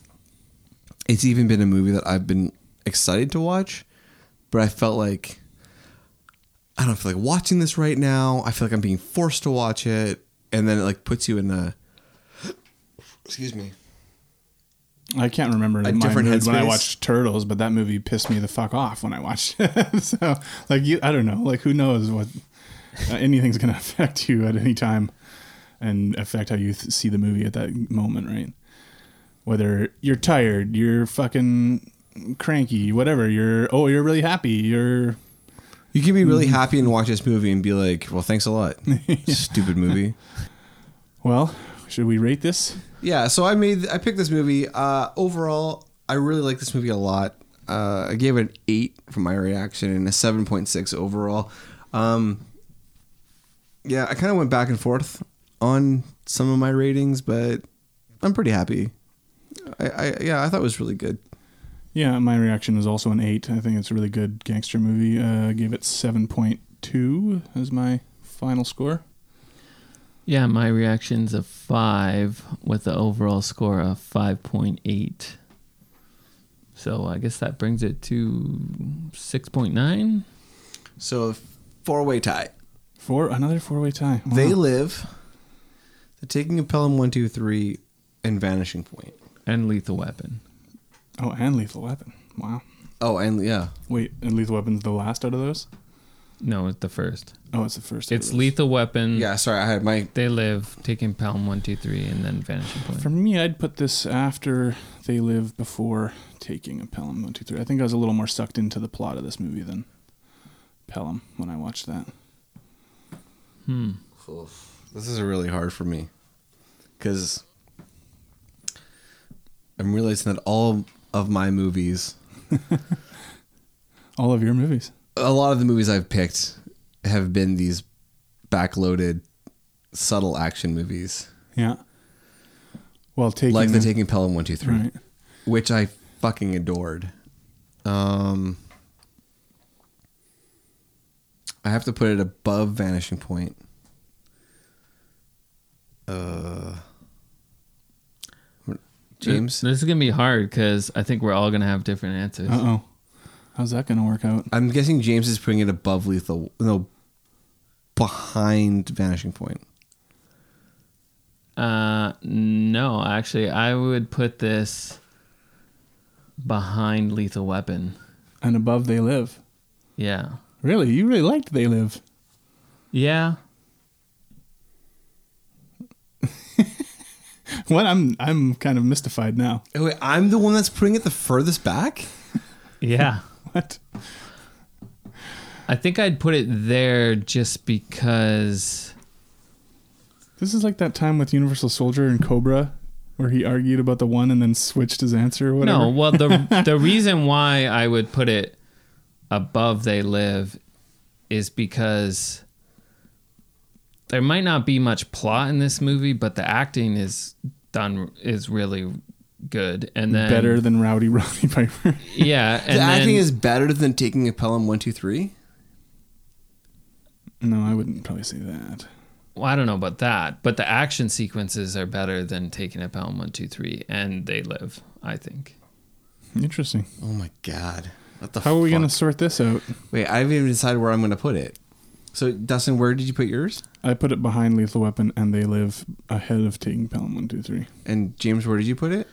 it's even been a movie that I've been excited to watch, but I felt like I don't feel like watching this right now. I feel like I'm being forced to watch it, and then it like puts you in a excuse me. I can't remember my different mood when I watched Turtles, but that movie pissed me the fuck off when I watched it. so, like, you, I don't know. Like, who knows what uh, anything's going to affect you at any time and affect how you th- see the movie at that moment, right? Whether you're tired, you're fucking cranky, whatever. You're oh, you're really happy. You're You can be really happy and watch this movie and be like, "Well, thanks a lot, stupid movie." well. Should we rate this? Yeah, so I made I picked this movie. Uh, overall, I really like this movie a lot. Uh, I gave it an eight for my reaction and a seven point six overall. Um, yeah, I kind of went back and forth on some of my ratings, but I'm pretty happy. I, I yeah, I thought it was really good. Yeah, my reaction is also an eight. I think it's a really good gangster movie. Uh, gave it seven point two as my final score. Yeah, my reaction's a five with the overall score of 5.8. So I guess that brings it to 6.9. So four way tie. Four another four way tie. Wow. They live. The Taking of Pelham one two three and Vanishing Point. And Lethal Weapon. Oh, and Lethal Weapon. Wow. Oh, and yeah, Wait, and Lethal Weapon's the last out of those? No, it's the first. Oh, it's the first. It's those. Lethal Weapon. yeah. Sorry, I had my They Live, Taking Pelham 1, 2, 3, and then Vanishing Point. For me, I'd put this after They Live before taking a Pelham one two three. I think I was a little more sucked into the plot of this movie than Pelham when I watched that. hmm. This is really hard for me because I'm realizing that all of my movies, All of your movies. a lot of the movies I've picked, have been these backloaded, subtle action movies, Yeah. Well, taking like the the- Taking Pelham One Two Three, Right. which I fucking adored. Um, I have to put it above Vanishing Point. Uh, James. This is going to be hard because I think we're all going to have different answers. Uh oh. How's that going to work out? I'm guessing James is putting it above Lethal, no, behind Vanishing Point. Uh, no, actually, I would put this behind Lethal Weapon. And above They Live. Yeah. Really? You really liked They Live? Yeah. What? I'm I'm kind of mystified now. Oh, wait, I'm the one that's putting it the furthest back. Yeah. What? I think I'd put it there just because. This is like that time with Universal Soldier and Cobra, where he argued about the one and then switched his answer or whatever. No, well, the the reason why I would put it above They Live is because there might not be much plot in this movie, but the acting is done is really good, and then better than Rowdy Roddy Piper. yeah, The and acting then, is better than taking a Pelham One Two Three. No, I wouldn't probably say that. Well, I don't know about that, but the action sequences are better than taking it Pelham one two three, and they live. I think. Interesting. Oh my god. What the How are we going to sort this out? Wait, I haven't even decided where I'm gonna put it. So Dustin, where did you put yours? I put it behind Lethal Weapon, and they live ahead of taking Pelham One Two Three. And James, where did you put it?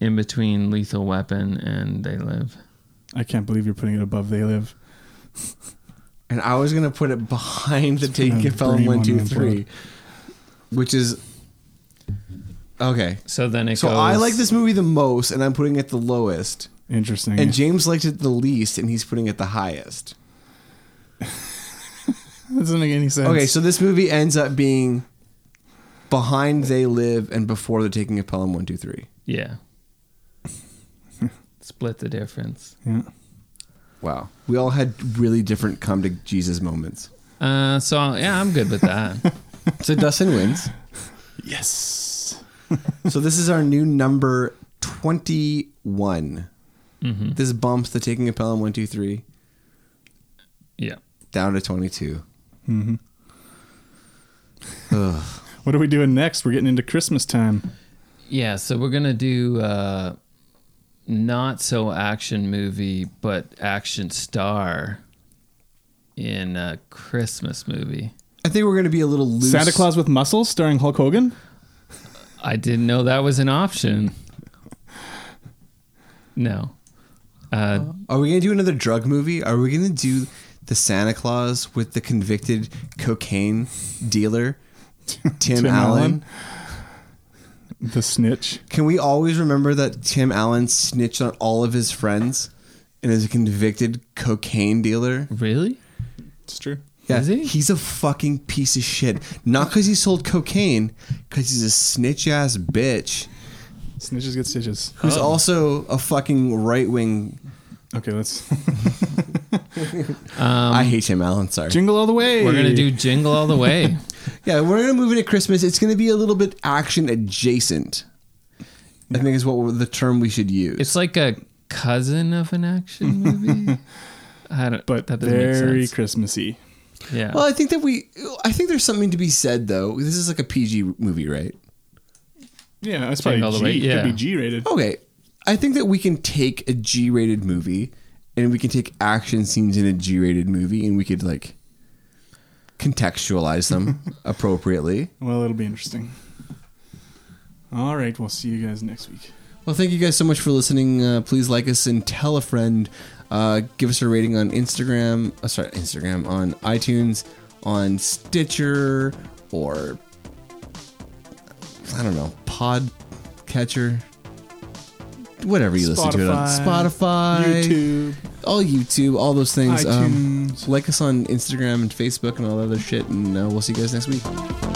In between Lethal Weapon and They Live. I can't believe you're putting it above They Live. And I was gonna put it behind the Taking Pelham brain one one two man three, which is okay. So then it So goes. I like this movie the most, and I'm putting it the lowest. Interesting. And James liked it the least, and he's putting it the highest. that doesn't make any sense. Okay, so this movie ends up being behind They Live and before the Taking of Pelham one two three. Yeah. Split the difference. yeah. Wow, we all had really different come to Jesus moments. Uh, so yeah, I'm good with that. So Dustin wins. Yes. So this is our new number twenty one. hmm This bumps the Taking of Pelham one two three Yeah. down to twenty two. Hmm Ugh. What are we doing next? We're getting into Christmas time. Yeah, so we're gonna do uh, not so action movie, but action star in a Christmas movie. I think we're gonna be a little loose. Santa Claus with Muscles, starring Hulk Hogan. I didn't know that was an option. No. Uh, Are we gonna do another drug movie? Are we gonna do the Santa Claus with the convicted cocaine dealer, Tim, Tim Allen? Allen. The Snitch. Can we always remember that Tim Allen snitched on all of his friends and is a convicted cocaine dealer? really? It's true. Yeah, Is he? he's a fucking piece of shit. Not because he sold cocaine, because he's a snitch ass bitch Snitches get stitches. who's Oh. also a fucking right wing. Okay, let's Um, I hate Tim Allen. Sorry. jingle all the way. we're gonna do Jingle All the Way. Yeah, we're gonna move into Christmas. It's gonna be a little bit action adjacent. I think is what the term we should use. It's like a cousin of an action movie. I don't. but that doesn't make very sense. Christmassy. Yeah. well, I think that we. I think there's something to be said though. This is like a PG movie, right? Yeah, that's probably Jingle all the G. way, yeah. Could be G rated. Okay, I think that we can take a G-rated movie and we can take action scenes in a G-rated movie and we could like contextualize them appropriately. Well, it'll be interesting. All right, we'll see you guys next week. Well, thank you guys so much for listening. Uh, please like us and tell a friend. Uh, give us a rating on Instagram. Uh, sorry, Instagram on iTunes, on Stitcher, or I don't know, Pod Catcher, whatever you listen to it on Spotify, YouTube, all YouTube, all those things. Um, iTunes. like us on Instagram and Facebook and all that other shit, and uh, we'll see you guys next week.